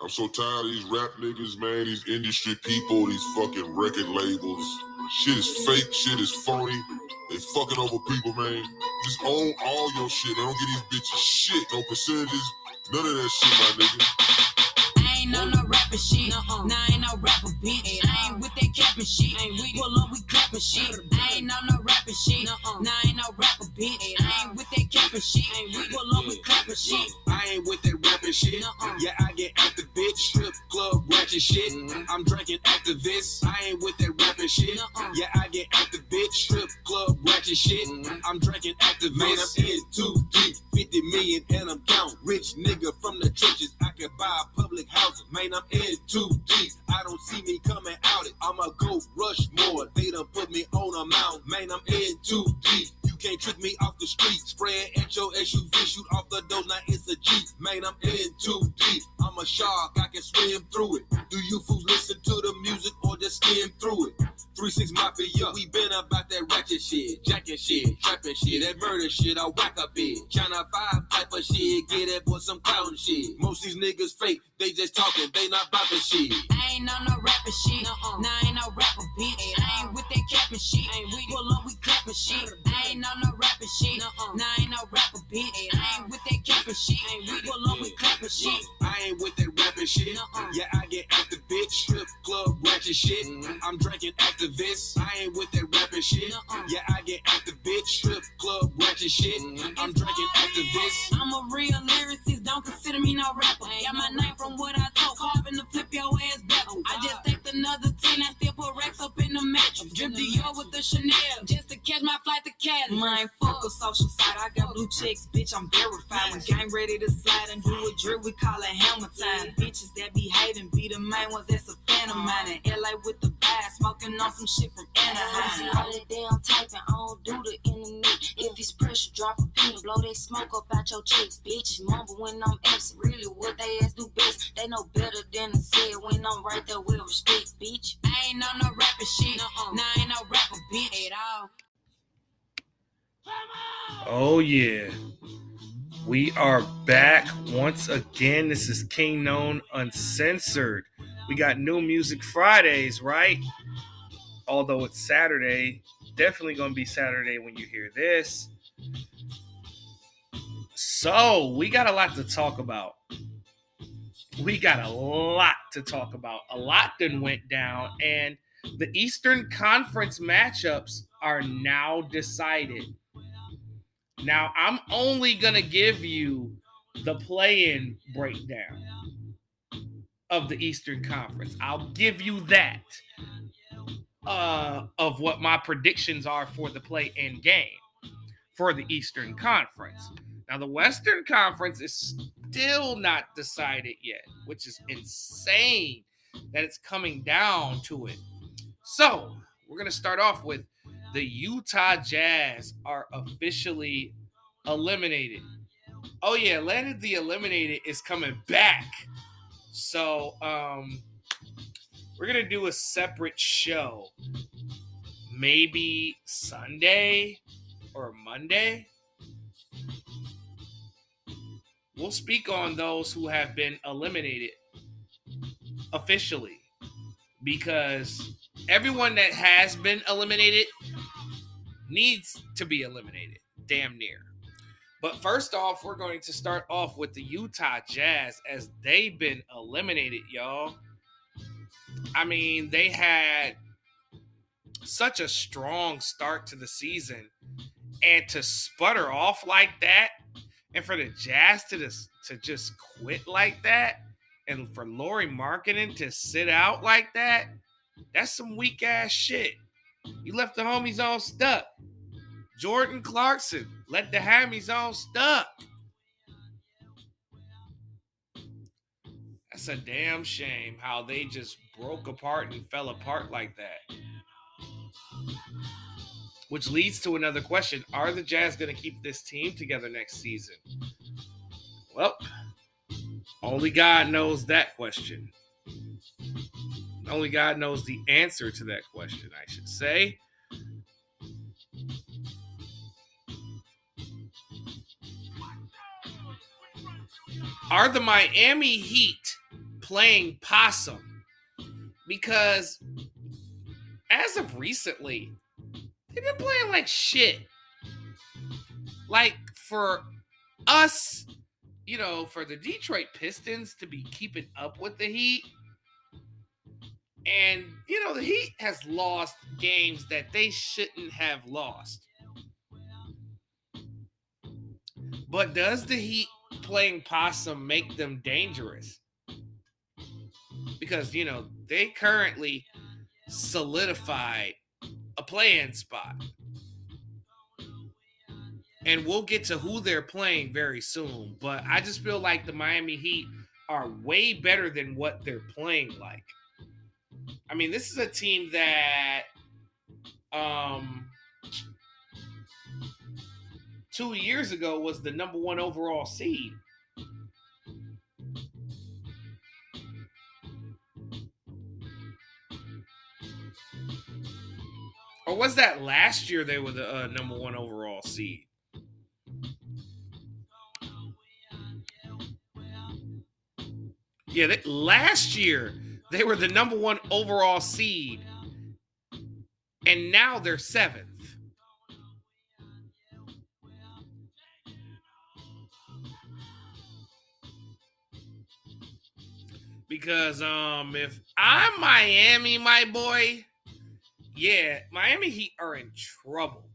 I'm so tired of these rap niggas, man. These industry people, these fucking record labels. Shit is fake. Shit is phony. They fucking over people, man. Just own all your shit. I don't get these bitches shit. No percentages. None of that shit, my nigga. I ain't on no rapping shit. Nah, I ain't no rapper, bitch. I ain't with that capping shit. Pull up, we clapping shit. I ain't on no rapping shit. Nah, I ain't no rapper, bitch. I ain't with that capping shit. Pull up, we clapping shit. I ain't with that rapping shit. Yeah, I get active, bitch. Strip club, ratchet shit. Mm-hmm. I'm drinking Actavis. I ain't with that rapping shit. Yeah, I get active, bitch. Strip club, ratchet shit. Mm-hmm. I'm drinking Actavis. Man, I'm in too deep. 50 million and I'm count. Rich nigga from the trenches. I can buy a public house. Man, I'm in too deep. I don't see me coming out it. I'ma go rush more. They done put me on a mount. Man, I'm in too deep. You can't trick me off the street. Spraying at your SUV, shoot off the door. Now it's a Jeep. Man, I'm in too deep. I'm a shark. I can swim through it. Do you fools listen to the music or just skim through it? Three six mafia, we been about that ratchet shit, jacking shit, trapping shit, that murder shit. I whack up it, China five type of shit, get it for some clown shit. Most these niggas fake, they just talking, they not about the shit. I ain't on no rapping shit. Nah, I ain't no rapper, bitch. I ain't with that capping shit. Pull up, we clapping shit. I ain't on no rapping shit. Nah, I ain't no rapper, bitch. I ain't with that capping shit. Pull up, we clapping shit. I ain't with that rapping shit. Yeah, I get active, bitch. Strip club, ratchet shit. Mm-hmm. I'm drinking Actavis. I ain't with that rapping shit. Yeah, I get active, bitch. Strip club, ratchet shit. Mm-hmm. I'm drinking Actavis. I'm a real lyricist, don't consider me no rapper. Got my name from what I told, Drip Dior with the Chanel, just to catch my flight to Cali. Mine fuck a social side, I got blue chicks, bitch, I'm verified. When gang ready to slide and do a drip, we call it hammer time. Bitches that be hating, be the main ones that's a fan of mine. In LA with the bag, smoking on some shit from Anaheim. All that damn typing, I don't do the internet. If it's pressure, drop a pin, blow that smoke up out your chicks. Bitches mumble when I'm absent. Really, what they ass do best. They know better than to say it when I'm right there with respect, bitch. I ain't on no rapping shit. Nah, I ain't no rapper, bitch, at all. Oh yeah. We are back once again. This is King Known Uncensored. We got new music Fridays, right? Although it's Saturday, definitely going to be Saturday when you hear this. So, we got a lot to talk about. We got a lot to talk about. A lot then went down, and the Eastern Conference matchups are now decided. Now, I'm only going to give you the play in breakdown of the Eastern Conference. I'll give you that uh, of what my predictions are for the play in game for the Eastern Conference. Now, the Western Conference is still not decided yet, which is insane that it's coming down to it. So, we're going to start off with the Utah Jazz are officially eliminated. Oh yeah, Landed the Eliminated is coming back. So um we're gonna do a separate show. Maybe Sunday or Monday. We'll speak on those who have been eliminated officially because everyone that has been eliminated needs to be eliminated, damn near. But first off, we're going to start off with the Utah Jazz as they've been eliminated, y'all. I mean, they had such a strong start to the season, and to sputter off like that, and for the Jazz to just to just quit like that, and for Lauri Markkanen to sit out like that, that's some weak ass shit. You left the homies all stuck. Jordan Clarkson let the hammies all stuck. That's a damn shame how they just broke apart and fell apart like that. Which leads to another question Are the Jazz going to keep this team together next season? Well, only God knows that question. Only God knows the answer to that question, I should say. Are the Miami Heat playing possum because as of recently, they've been playing like shit. Like for us, you know, for the Detroit Pistons to be keeping up with the Heat, and you know, the Heat has lost games that they shouldn't have lost. But does the Heat playing possum make them dangerous? Because, you know, they currently solidified a play-in spot. And we'll get to who they're playing very soon. But I just feel like the Miami Heat are way better than what they're playing like. I mean, this is a team that um two years ago was the number one overall seed. Or was that last year they were the uh, number one overall seed? Yeah, they, last year they were the number one overall seed, and now they're seventh. Because um, if I'm Miami, my boy, yeah, Miami Heat are in trouble.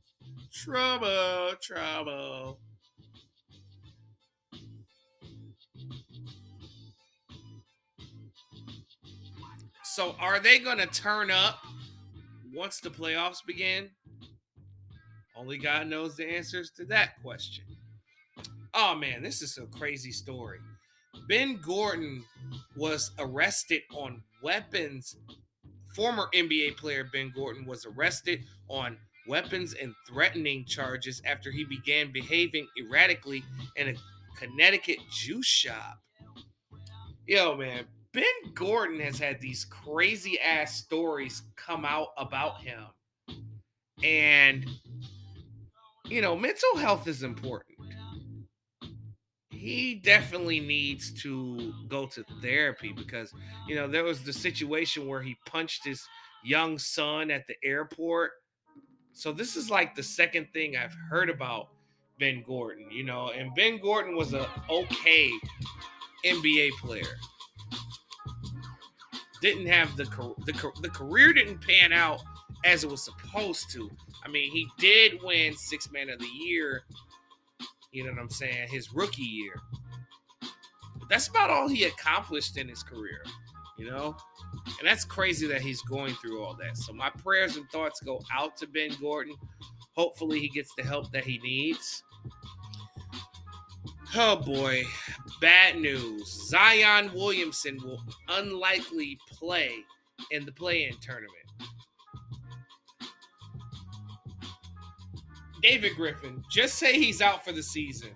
Trouble, trouble. So are they going to turn up once the playoffs begin? Only God knows the answers to that question. Oh man, this is a crazy story. Ben Gordon was arrested on weapons. Former NBA player Ben Gordon was arrested on weapons and threatening charges after he began behaving erratically in a Connecticut juice shop. Yo, man, Ben Gordon has had these crazy ass stories come out about him. And, you know, mental health is important he definitely needs to go to therapy because you know there was the situation where he punched his young son at the airport. So this is like the second thing I've heard about Ben Gordon, you know, and Ben Gordon was a okay NBA player. Didn't have the the the career didn't pan out as it was supposed to. I mean, he did win six man of the year you know what I'm saying? His rookie year. But that's about all he accomplished in his career, you know? And that's crazy that he's going through all that. So my prayers and thoughts go out to Ben Gordon. Hopefully he gets the help that he needs. Oh boy, bad news. Zion Williamson will unlikely play in the play-in tournament. David Griffin, just say he's out for the season.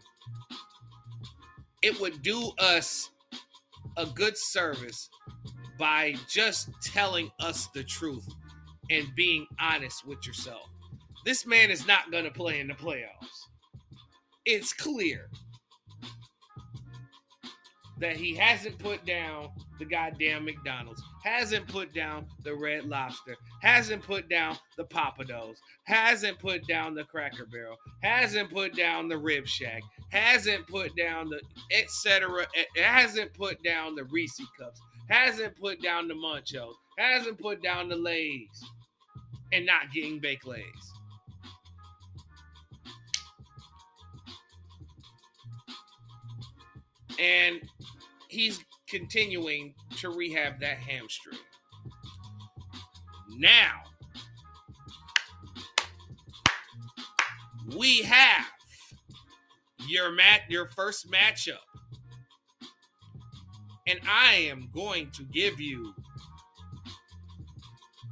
It would do us a good service by just telling us the truth and being honest with yourself. This man is not going to play in the playoffs. It's clear that he hasn't put down the goddamn McDonald's, hasn't put down the Red Lobster, hasn't put down the Pappadeaux, hasn't put down the Cracker Barrel, hasn't put down the Rib Shack, hasn't put down the etc. Hasn't put down the Reese cups, hasn't put down the Munchos, hasn't put down the Lays, and not getting baked Lays. And he's continuing to rehab that hamstring. Now, we have your mat your first matchup. And I am going to give you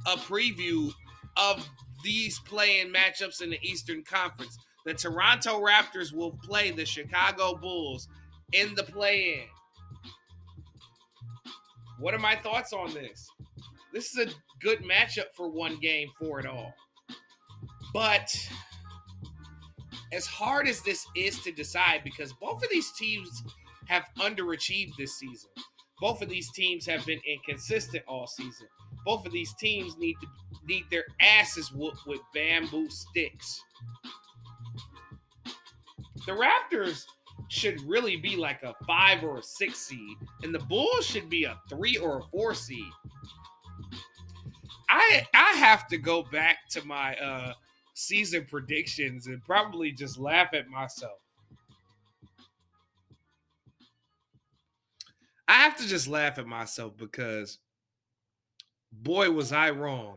a preview of these playing matchups in the Eastern Conference. The Toronto Raptors will play the Chicago Bulls in the play in. What are my thoughts on this? This is a good matchup for one game for it all. But as hard as this is to decide, because both of these teams have underachieved this season. both of these teams have been inconsistent all season. Both of these teams need to need their asses whooped with bamboo sticks. The Raptors should really be like a five or a six seed, and the Bulls should be a three or a four seed. I I have to go back to my uh season predictions and probably just laugh at myself. I have to just laugh at myself because boy was I wrong.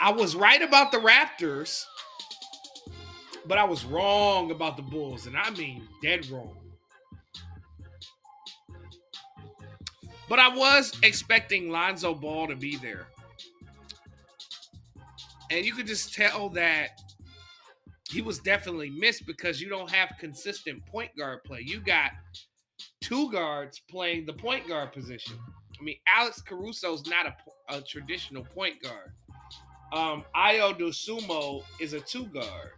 I was right about the Raptors but I was wrong about the Bulls, and I mean dead wrong. But I was expecting Lonzo Ball to be there. And you could just tell that he was definitely missed because you don't have consistent point guard play. You got two guards playing the point guard position. I mean, Alex Caruso's not a, a traditional point guard. Um, Dosunmu is a two guard.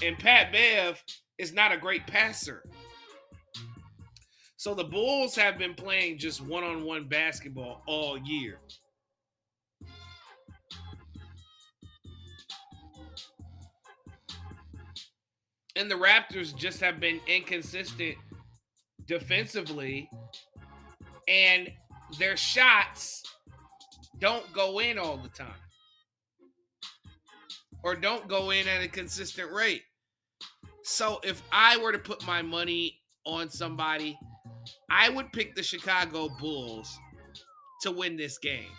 And Pat Bev is not a great passer. So the Bulls have been playing just one on one basketball all year. And the Raptors just have been inconsistent defensively, and their shots don't go in all the time or don't go in at a consistent rate. So if I were to put my money on somebody, I would pick the Chicago Bulls to win this game.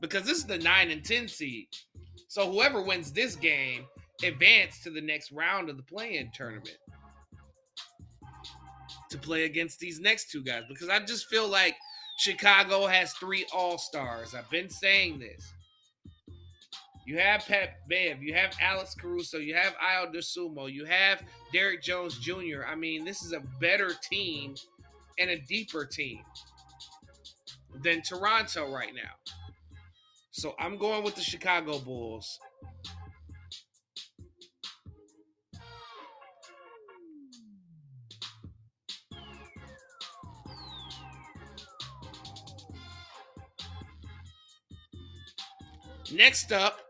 Because this is the 9 and 10 seed. So whoever wins this game advance to the next round of the play-in tournament to play against these next two guys because I just feel like Chicago has three all-stars. I've been saying this. You have Pep Bev, you have Alex Caruso, you have Ayo Dosunmu, you have Derrick Jones Jr. I mean, this is a better team and a deeper team than Toronto right now. So I'm going with the Chicago Bulls. Next up,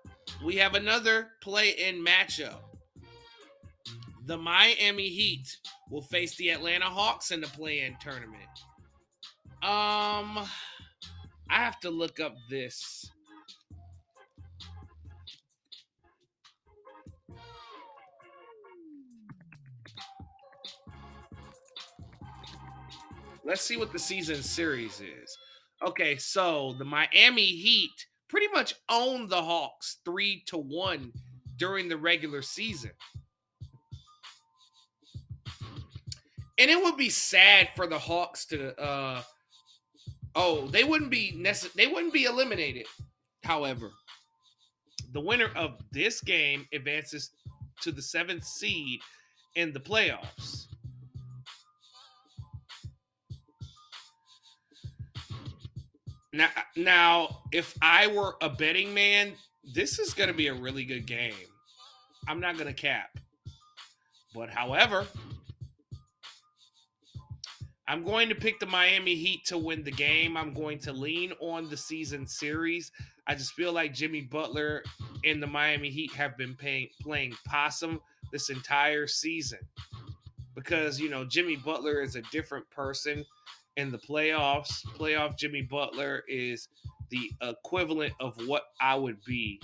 we have another play in matchup. The Miami Heat will face the Atlanta Hawks in the play in tournament. Um, I have to look up this. Let's see what the season series is. Okay, so the Miami Heat pretty much owned the Hawks three to one during the regular season. And it would be sad for the Hawks to uh oh, they wouldn't be necess- they wouldn't be eliminated. However, the winner of this game advances to the seventh seed in the playoffs. Now, now, if I were a betting man, this is going to be a really good game. I'm not going to cap. But however, I'm going to pick the Miami Heat to win the game. I'm going to lean on the season series. I just feel like Jimmy Butler and the Miami Heat have been playing possum this entire season because, you know, Jimmy Butler is a different person in the playoffs. Playoff Jimmy Butler is the equivalent of what I would be.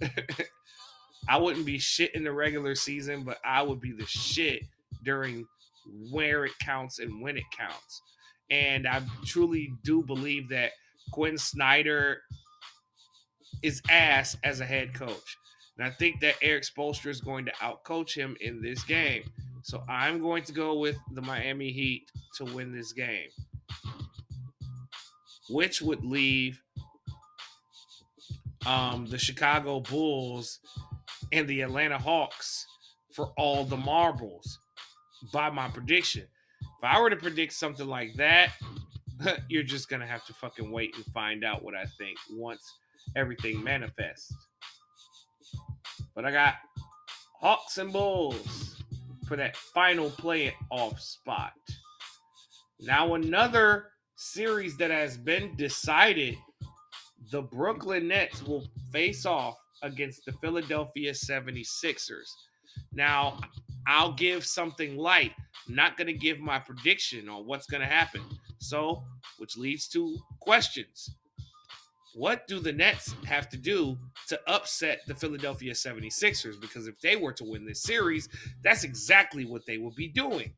I wouldn't be shit in the regular season, but I would be the shit during where it counts and when it counts. And I truly do believe that Quin Snyder is ass as a head coach. And I think that Erik Spoelstra is going to outcoach him in this game. So I'm going to go with the Miami Heat to win this game, which would leave um, the Chicago Bulls and the Atlanta Hawks for all the marbles by my prediction. If I were to predict something like that, you're just going to have to fucking wait and find out what I think once everything manifests. But I got Hawks and Bulls for that final playoff spot. Now, another series that has been decided the Brooklyn Nets will face off against the Philadelphia 76ers. Now, I'll give something light. Not going to give my prediction on what's going to happen. So, which leads to questions. What do the Nets have to do to upset the Philadelphia 76ers? Because if they were to win this series, that's exactly what they would be doing.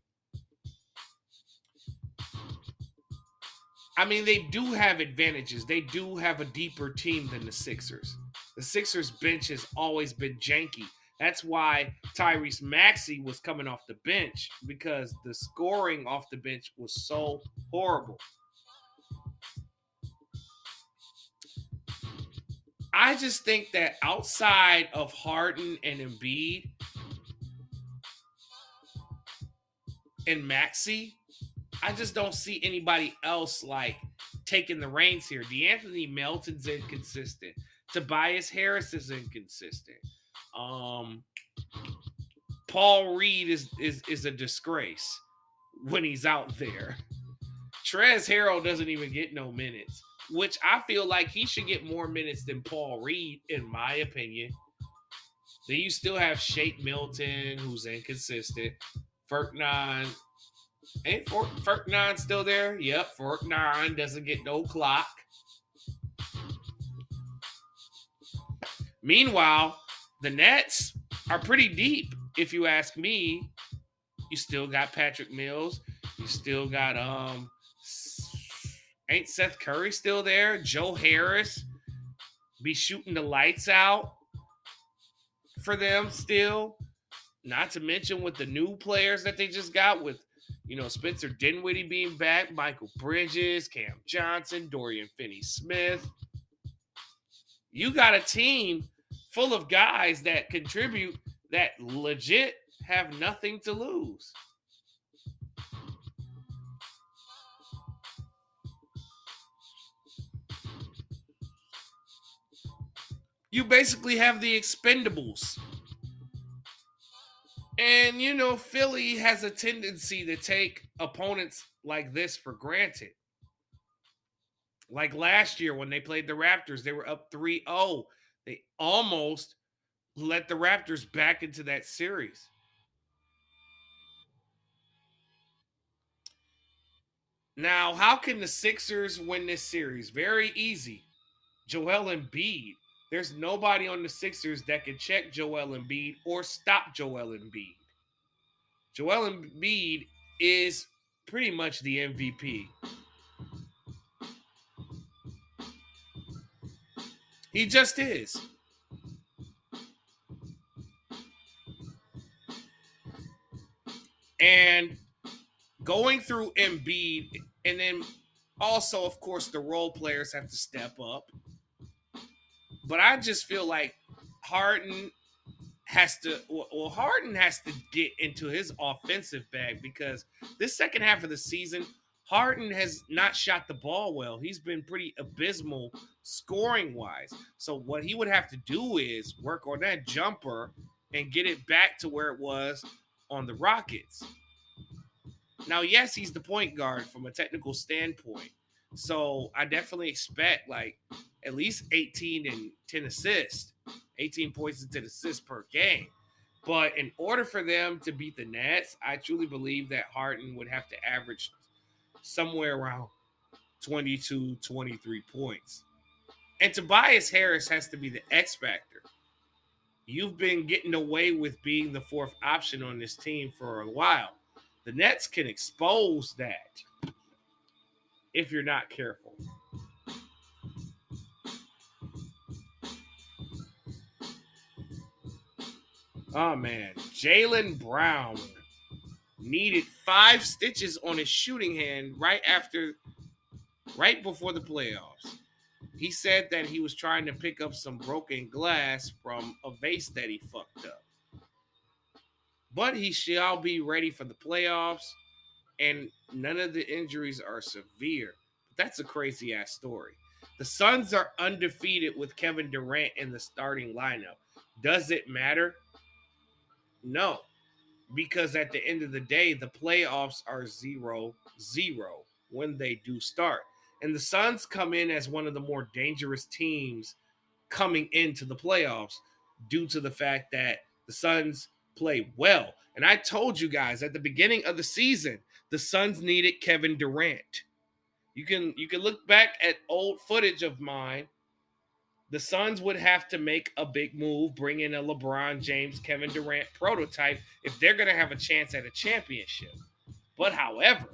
I mean, they do have advantages. They do have a deeper team than the Sixers. The Sixers bench has always been janky. That's why Tyrese Maxey was coming off the bench because the scoring off the bench was so horrible. I just think that outside of Harden and Embiid and Maxey, I just don't see anybody else like taking the reins here. De'Anthony Melton's inconsistent. Tobias Harris is inconsistent. Um, Paul Reed is is is a disgrace when he's out there. Trez Harrell doesn't even get no minutes, which I feel like he should get more minutes than Paul Reed, in my opinion. Then you still have Shake Milton, who's inconsistent. Furkan Ain't Fork, Furkan still there? Yep, Furkan doesn't get no clock. Meanwhile, the Nets are pretty deep, if you ask me. You still got Patrick Mills. You still got um ain't Seth Curry still there? Joe Harris be shooting the lights out for them still. Not to mention with the new players that they just got with you know, Spencer Dinwiddie being back, Mikal Bridges, Cam Johnson, Dorian Finney Smith. You got a team full of guys that contribute that legit have nothing to lose. You basically have the expendables. And you know, Philly has a tendency to take opponents like this for granted. Like last year when they played the Raptors, they were up 3 0. They almost let the Raptors back into that series. Now, how can the Sixers win this series? Very easy. Joel Embiid there's nobody on the Sixers that can check Joel Embiid or stop Joel Embiid. Joel Embiid is pretty much the MVP. He just is. And going through Embiid, and then also, of course, the role players have to step up. But I just feel like Harden has to well Harden has to get into his offensive bag because this second half of the season Harden has not shot the ball well. He's been pretty abysmal scoring wise. So what he would have to do is work on that jumper and get it back to where it was on the Rockets. Now, yes, he's the point guard from a technical standpoint. So I definitely expect like at least 18 and 10 assists, 18 points and 10 assists per game. But in order for them to beat the Nets, I truly believe that Harden would have to average somewhere around 22, 23 points. And Tobias Harris has to be the X factor. You've been getting away with being the fourth option on this team for a while. The Nets can expose that if you're not careful. Oh man, Jaylen Brown needed five stitches on his shooting hand right after, right before the playoffs. He said that he was trying to pick up some broken glass from a vase that he fucked up. But he shall be ready for the playoffs, and none of the injuries are severe. That's a crazy ass story. The Suns are undefeated with Kevin Durant in the starting lineup. Does it matter? No, because at the end of the day, the playoffs are zero zero when they do start. And the Suns come in as one of the more dangerous teams coming into the playoffs due to the fact that the Suns play well. And I told you guys at the beginning of the season, the Suns needed Kevin Durant. You can you can look back at old footage of mine. The Suns would have to make a big move, bring in a LeBron James, Kevin Durant prototype if they're going to have a chance at a championship. But however,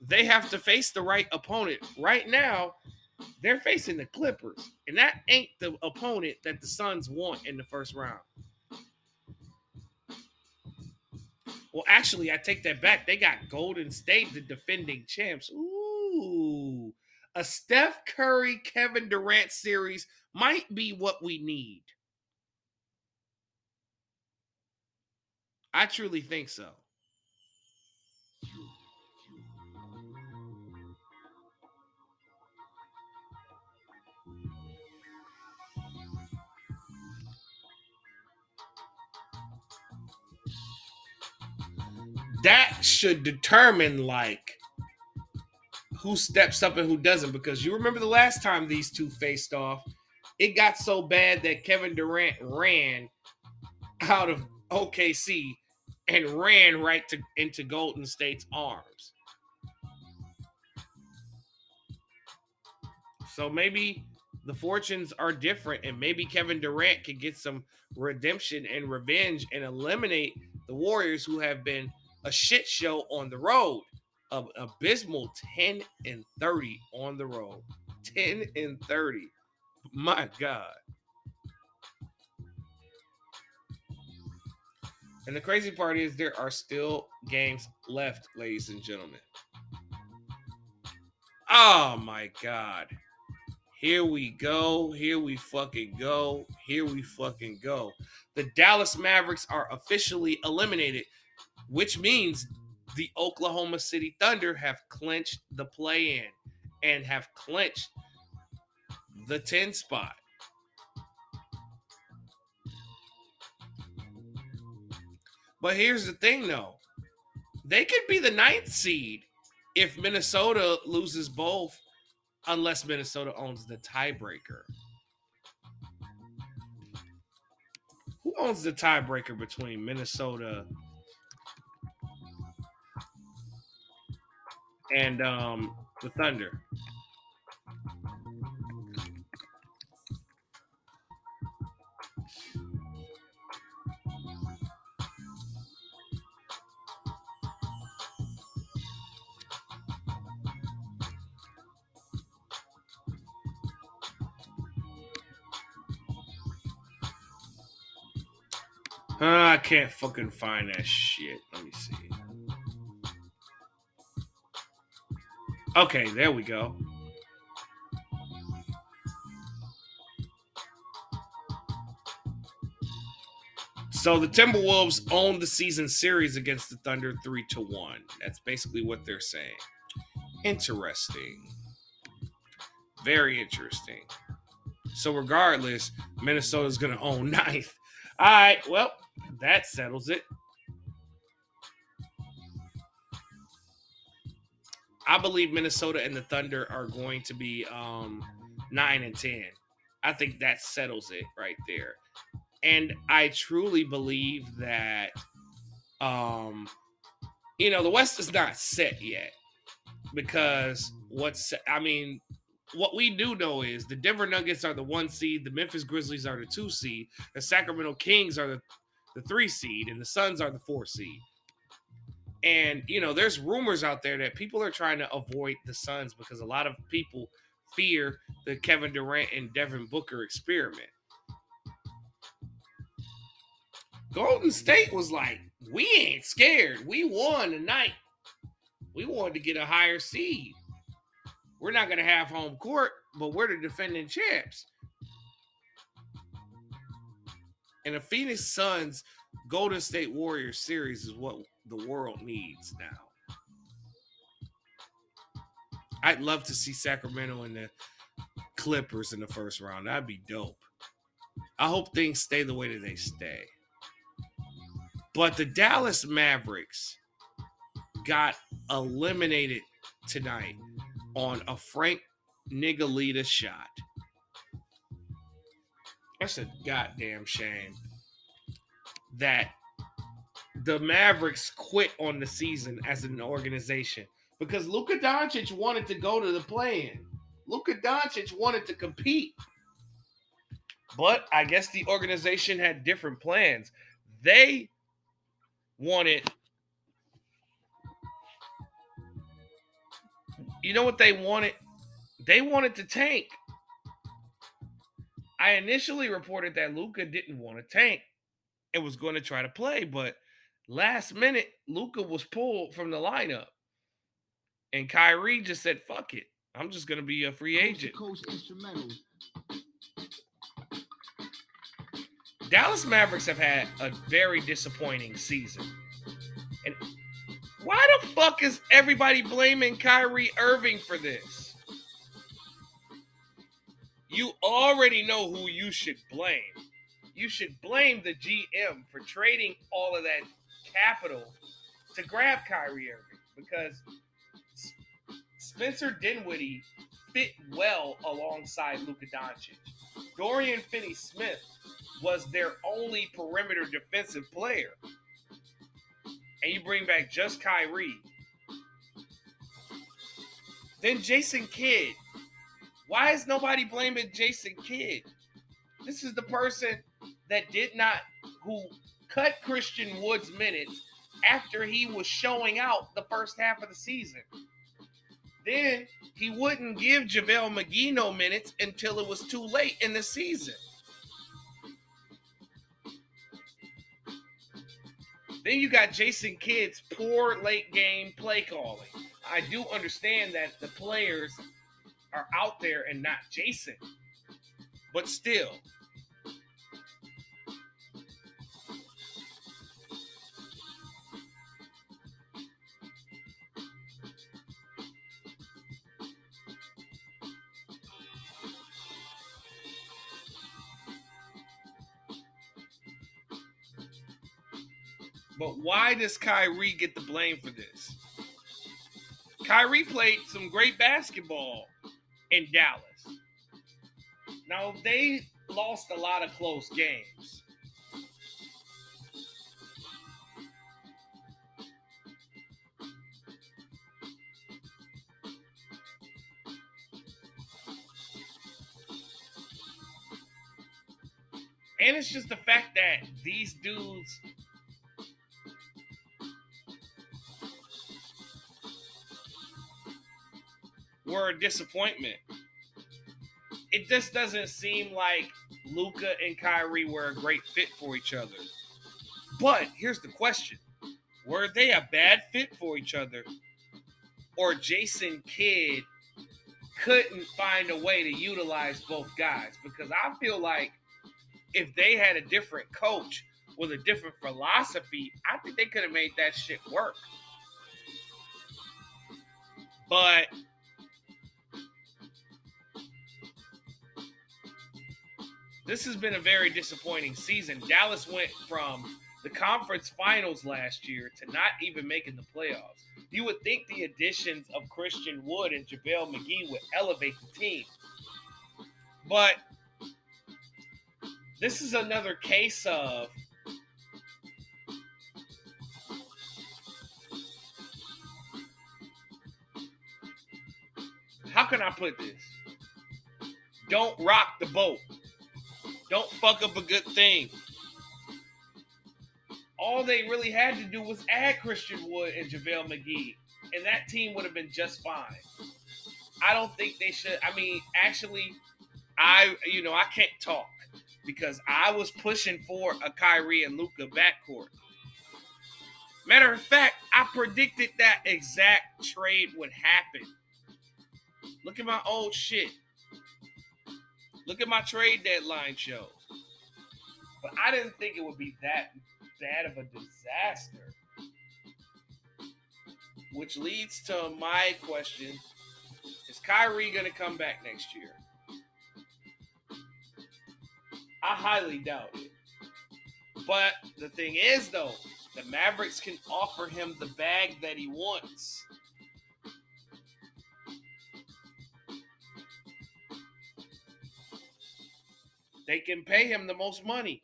they have to face the right opponent. Right now, they're facing the Clippers, and that ain't the opponent that the Suns want in the first round. Well, actually, I take that back. They got Golden State, the defending champs. Ooh, a Steph Curry, Kevin Durant series might be what we need. I truly think so. that should determine like who steps up and who doesn't. Because you remember the last time these two faced off, it got so bad that Kevin Durant ran out of OKC and ran right to into Golden State's arms. So maybe the fortunes are different, and maybe Kevin Durant could get some redemption and revenge and eliminate the Warriors who have been a shit show on the road. Abysmal 10 and 30 on the road. 10 and 30. My God. And the crazy part is there are still games left, ladies and gentlemen. Oh my God. Here we go. Here we fucking go. Here we fucking go. The Dallas Mavericks are officially eliminated which means the Oklahoma City Thunder have clinched the play in and have clinched the 10 spot. But here's the thing though they could be the ninth seed if Minnesota loses both, unless Minnesota owns the tiebreaker. Who owns the tiebreaker between Minnesota and um, the Thunder. Uh, I can't fucking find that shit. Let me see. Okay, there we go. So the Timberwolves own the season series against the Thunder 3 to 1. That's basically what they're saying. Interesting. Very interesting. So regardless, Minnesota's going to own ninth. All right, well, that settles it. I believe Minnesota and the Thunder are going to be um, nine and ten. I think that settles it right there. And I truly believe that um, you know, the West is not set yet because what's I mean, what we do know is the Denver Nuggets are the one seed, the Memphis Grizzlies are the two seed, the Sacramento Kings are the, the three seed, and the Suns are the four seed. And you know, there's rumors out there that people are trying to avoid the Suns because a lot of people fear the Kevin Durant and Devin Booker experiment. Golden State was like, we ain't scared. We won tonight. We wanted to get a higher seed. We're not going to have home court, but we're the defending champs. And the Phoenix Suns Golden State Warriors series is what the world needs now. I'd love to see Sacramento and the Clippers in the first round. That'd be dope. I hope things stay the way that they stay. But the Dallas Mavericks got eliminated tonight on a Frank Nigalita shot. That's a goddamn shame that the Mavericks quit on the season as an organization because Luka Doncic wanted to go to the play-in. Luka Doncic wanted to compete. But I guess the organization had different plans. They wanted You know what they wanted? They wanted to tank. I initially reported that Luka didn't want to tank and was going to try to play, but last minute Luka was pulled from the lineup. And Kyrie just said, fuck it. I'm just going to be a free agent. Instrumental. Dallas Mavericks have had a very disappointing season. And why the fuck is everybody blaming Kyrie Irving for this? You already know who you should blame. You should blame the GM for trading all of that capital to grab Kyrie Irving because Spencer Dinwiddie fit well alongside Luka Doncic. Dorian Finney-Smith was their only perimeter defensive player. And you bring back just Kyrie. Then Jason Kidd. Why is nobody blaming Jason Kidd? This is the person that did not, who cut Christian Wood's minutes after he was showing out the first half of the season. Then he wouldn't give JaVale McGee no minutes until it was too late in the season. Then you got Jason Kidd's poor late game play calling. I do understand that the players are out there and not Jason, but still. But why does Kyrie get the blame for this? Kyrie played some great basketball in Dallas. Now, they lost a lot of close games. And it's just the fact that these dudes were a disappointment. It just doesn't seem like Luka and Kyrie were a great fit for each other. But here's the question Were they a bad fit for each other? Or Jason Kidd couldn't find a way to utilize both guys? Because I feel like if they had a different coach with a different philosophy, I think they could have made that shit work. But this has been a very disappointing season. Dallas went from the conference finals last year to not even making the playoffs. You would think the additions of Christian Wood and JaVale McGee would elevate the team. But this is another case of how can I put this? Don't rock the boat. Don't fuck up a good thing. All they really had to do was add Christian Wood and JaVale McGee, and that team would have been just fine. I don't think they should. I mean, actually, I you know I can't talk because I was pushing for a Kyrie and Luka backcourt. Matter of fact, I predicted that exact trade would happen. Look at my old shit. Look at my trade deadline show. But I didn't think it would be that bad of a disaster. Which leads to my question Is Kyrie going to come back next year? I highly doubt it. But the thing is, though, the Mavericks can offer him the bag that he wants. They can pay him the most money.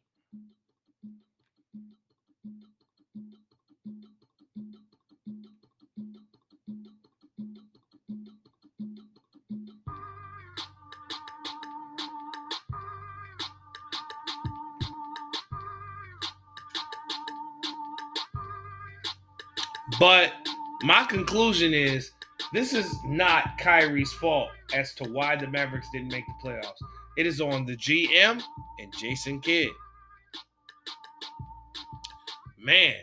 But my conclusion is this is not Kyrie's fault as to why the Mavericks didn't make the playoffs. It is on the GM and Jason Kidd. Man,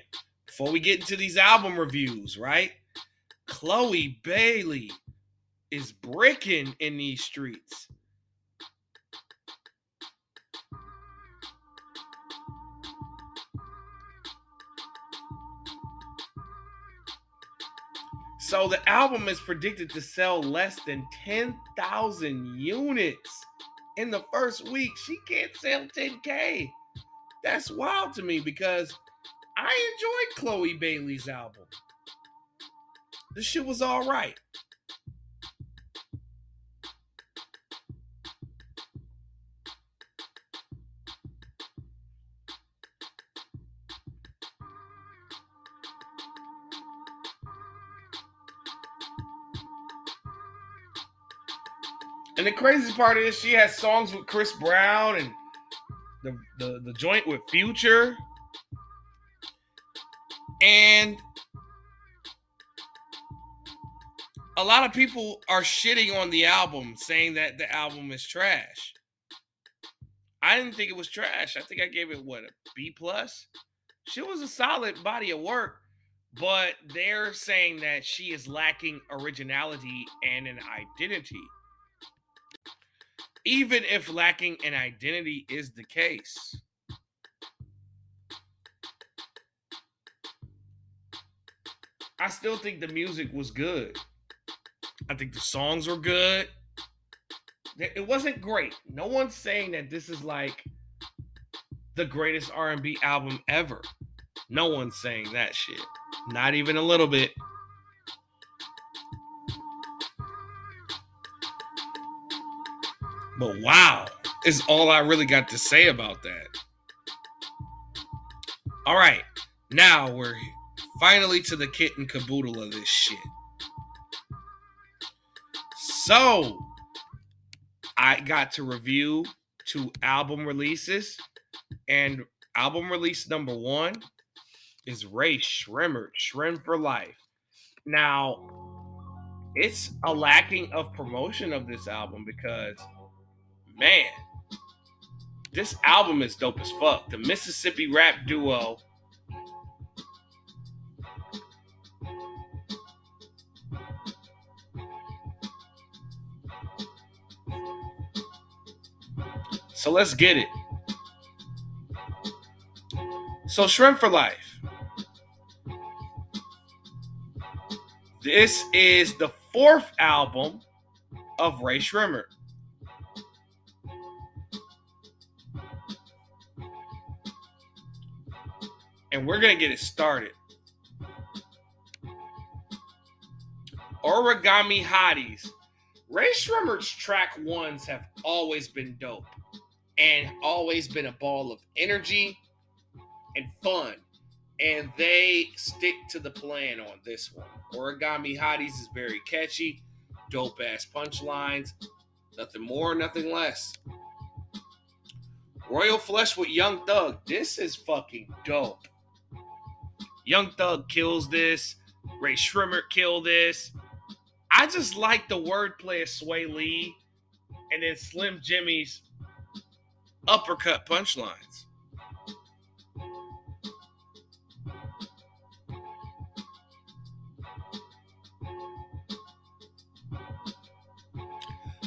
before we get into these album reviews, right? Chloe Bailey is breaking in these streets. So the album is predicted to sell less than 10,000 units in the first week. She can't sell 10K. That's wild to me because I enjoyed Chloe Bailey's album. The shit was all right. And the crazy part is she has songs with Chris Brown and the, the, the joint with Future. And a lot of people are shitting on the album, saying that the album is trash. I didn't think it was trash. I think I gave it what a B plus. She was a solid body of work, but they're saying that she is lacking originality and an identity even if lacking an identity is the case. I still think the music was good. I think the songs were good. It wasn't great. No one's saying that this is like the greatest R&B album ever. No one's saying that shit. Not even a little bit. But wow, is all I really got to say about that. All right, now we're finally to the kit and caboodle of this shit. So, I got to review two album releases, and album release number one is Rae Sremmurd, Sremm for Life. Now, it's a lacking of promotion of this album because man, this album is dope as fuck. The Mississippi rap duo. So let's get it. So Sremm for Life. This is the fourth album of Rae Sremmurd. And we're going to get it started. Origami Hotties. Rae Sremmurd's track ones have always been dope and always been a ball of energy and fun. And they stick to the plan on this one. Origami Hotties is very catchy, dope ass punchlines, nothing more, nothing less. Royal Flush with Young Thug. This is fucking dope. Young Thug kills this. Rae Sremmurd killed this. I just like the wordplay of Swae Lee and then Slim Jxmmi's uppercut punchlines.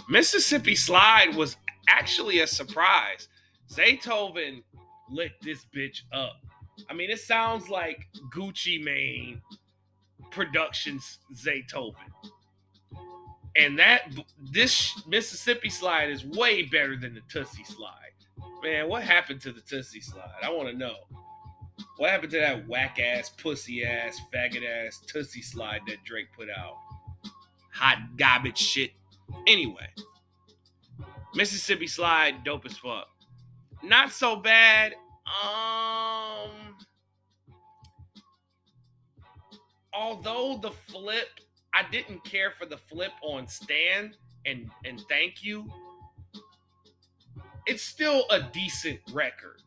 Mississippi Slide was actually a surprise. Zaytoven lit this bitch up. I mean, it sounds like Gucci Mane Productions Zaytoven. And that this Mississippi slide is way better than the Toosie slide. Man, what happened to the Toosie Slide? I want to know. What happened to that whack ass, pussy ass, faggot ass Toosie Slide that Drake put out? Hot garbage shit. Anyway, Mississippi Slide, dope as fuck. Not so bad. Um, although the flip, I didn't care for the flip on Stand and and Thank You. It's still a decent record.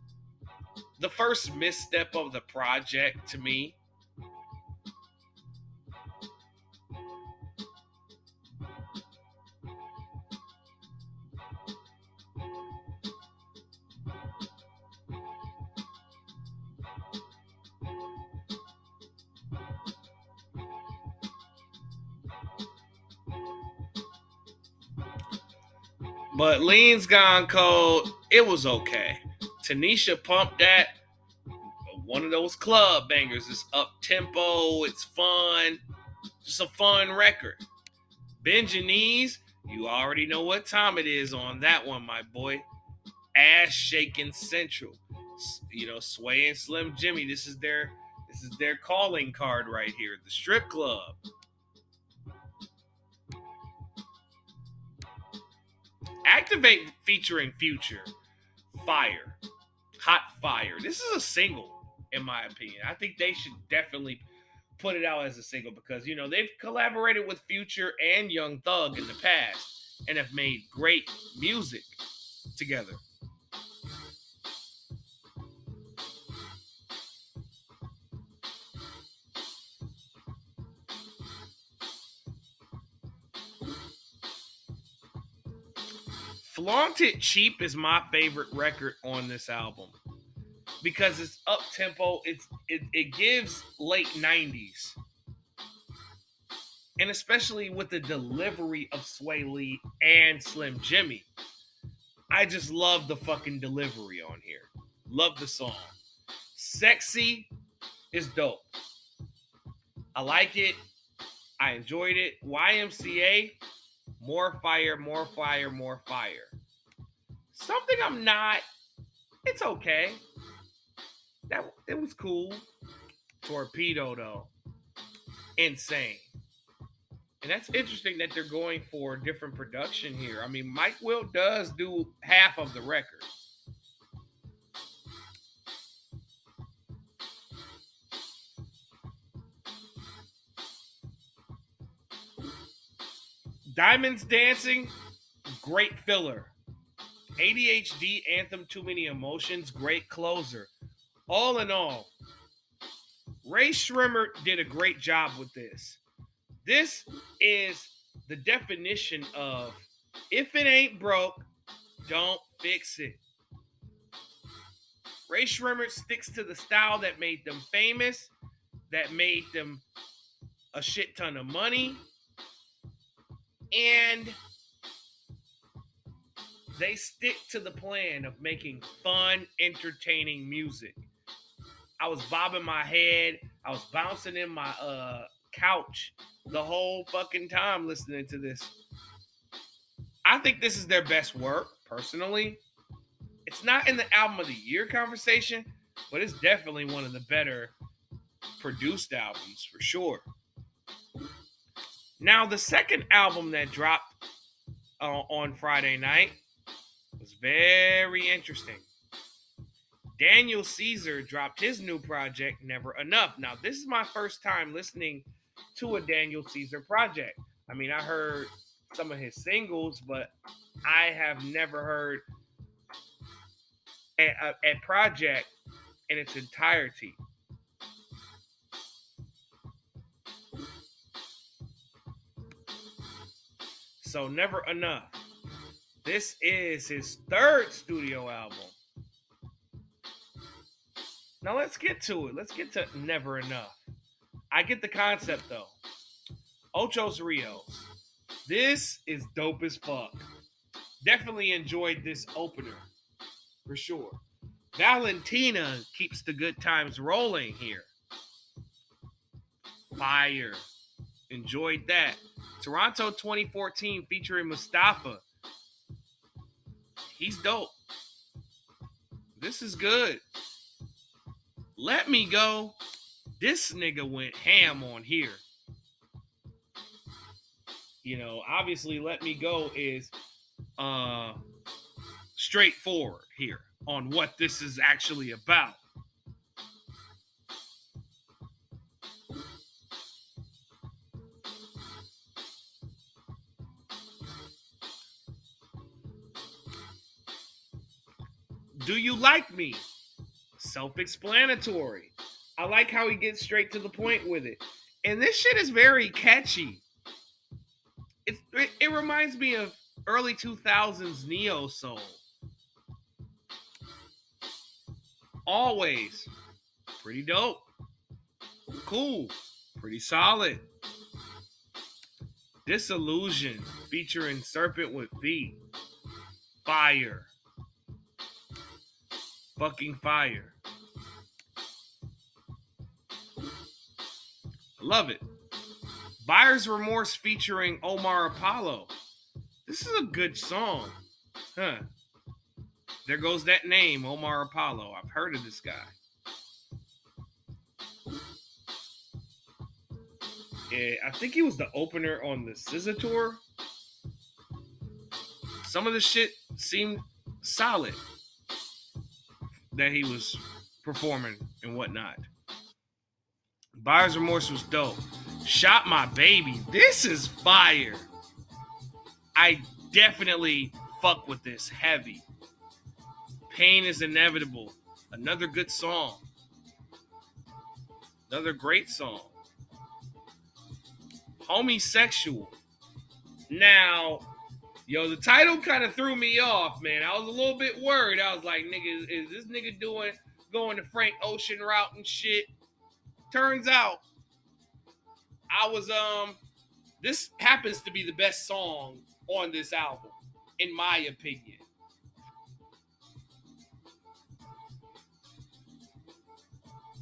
The first misstep of the project to me But Lean's Gone Cold, it was okay. Tanisha pumped that. One of those club bangers. It's up tempo, it's fun, just a fun record. Bend Ya Knees, you already know what time it is on that one, my boy. Ass shaking central. You know, Sway and Slim Jxmmi. This is their this is their calling card right here. The strip club. Activate featuring Future. Fire. Hot fire. This is a single, in my opinion. I think they should definitely put it out as a single because, you know, they've collaborated with Future and Young Thug in the past and have made great music together. Flaunt It Cheap is my favorite record on this album because it's up tempo. It's it, it gives late 90s. And especially with the delivery of Swae Lee and Slim Jxmmi. I just love the fucking delivery on here. Love the song. Sexy is dope. I like it. I enjoyed it. YMCA, more fire, more fire, more fire. Something I'm not. It's okay. That it was cool. Torpedo though, insane. And that's interesting that they're going for different production here. I mean, Mike Will does do half of the record. Diamonds Dancing, great filler. ADHD Anthem Too Many Emotions, great closer. All in all, Rae Sremmurd did a great job with this. This is the definition of if it ain't broke, don't fix it. Rae Sremmurd sticks to the style that made them famous, that made them a shit ton of money, and they stick to the plan of making fun, entertaining music. I was bobbing my head, I was bouncing in my uh couch the whole fucking time listening to this. I think this is their best work, personally. It's not in the album of the year conversation, but it's definitely one of the better produced albums for sure. Now, the second album that dropped uh, on Friday night very interesting. Daniel Caesar dropped his new project, Never Enough. Now, this is my first time listening to a Daniel Caesar project. I mean, I heard some of his singles, but I have never heard a, a, a project in its entirety. So, Never Enough. This is his third studio album. Now let's get to it. Let's get to Never Enough. I get the concept though. Ochos Rios. This is dope as fuck. Definitely enjoyed this opener for sure. Valentina keeps the good times rolling here. Fire. Enjoyed that. Toronto 2014 featuring Mustafa. He's dope. This is good. Let me go. This nigga went ham on here. You know, obviously, let me go is uh straightforward here on what this is actually about. Do you like me? Self explanatory. I like how he gets straight to the point with it. And this shit is very catchy. It, it, it reminds me of early 2000s neo soul. Always pretty dope. Cool. Pretty solid. Disillusion featuring Serpent with Feet. Fire. Fucking fire. Love it. Buyer's Remorse featuring Omar Apollo. This is a good song. Huh. There goes that name, Omar Apollo. I've heard of this guy. Yeah, I think he was the opener on the SZA tour. Some of the shit seemed solid that he was performing and whatnot. Buyer's Remorse was dope. Shot My Baby. This is fire. I definitely fuck with this heavy. Pain is Inevitable. Another good song. Another great song. Homosexual. Now, yo, the title kind of threw me off, man. I was a little bit worried. I was like, nigga, is this nigga doing going the Frank Ocean route and shit? Turns out I was um this happens to be the best song on this album, in my opinion.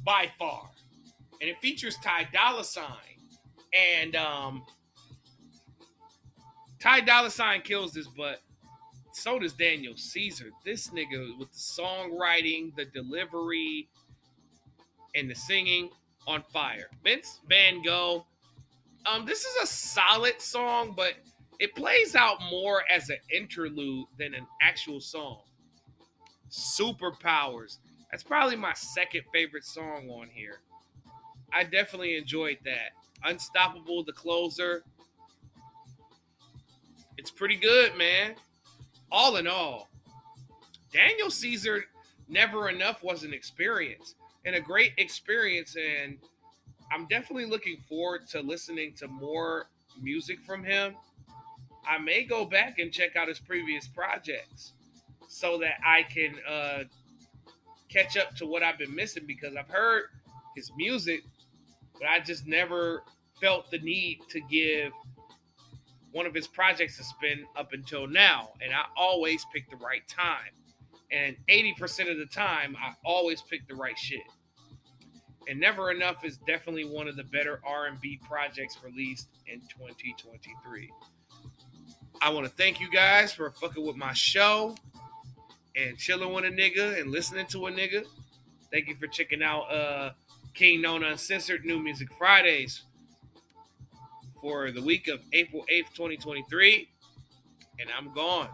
By far. And it features Ty Dolla Sign. And um Ty Dolla Sign kills this, but so does Daniel Caesar. This nigga with the songwriting, the delivery, and the singing on fire. Vince Van Gogh. Um, this is a solid song, but it plays out more as an interlude than an actual song. Superpowers. That's probably my second favorite song on here. I definitely enjoyed that. Unstoppable, the closer. It's pretty good, man. All in all, Daniel Caesar Never Enough was an experience and a great experience. And I'm definitely looking forward to listening to more music from him. I may go back and check out his previous projects so that I can uh, catch up to what I've been missing because I've heard his music, but I just never felt the need to give one of his projects has been up until now. And I always pick the right time. And 80% of the time, I always pick the right shit. And Never Enough is definitely one of the better R&B projects released in 2023. I want to thank you guys for fucking with my show and chilling with a nigga and listening to a nigga. Thank you for checking out uh Kingknown Uncensored New Music Fridays for the week of April 8th, 2023. And I'm gone.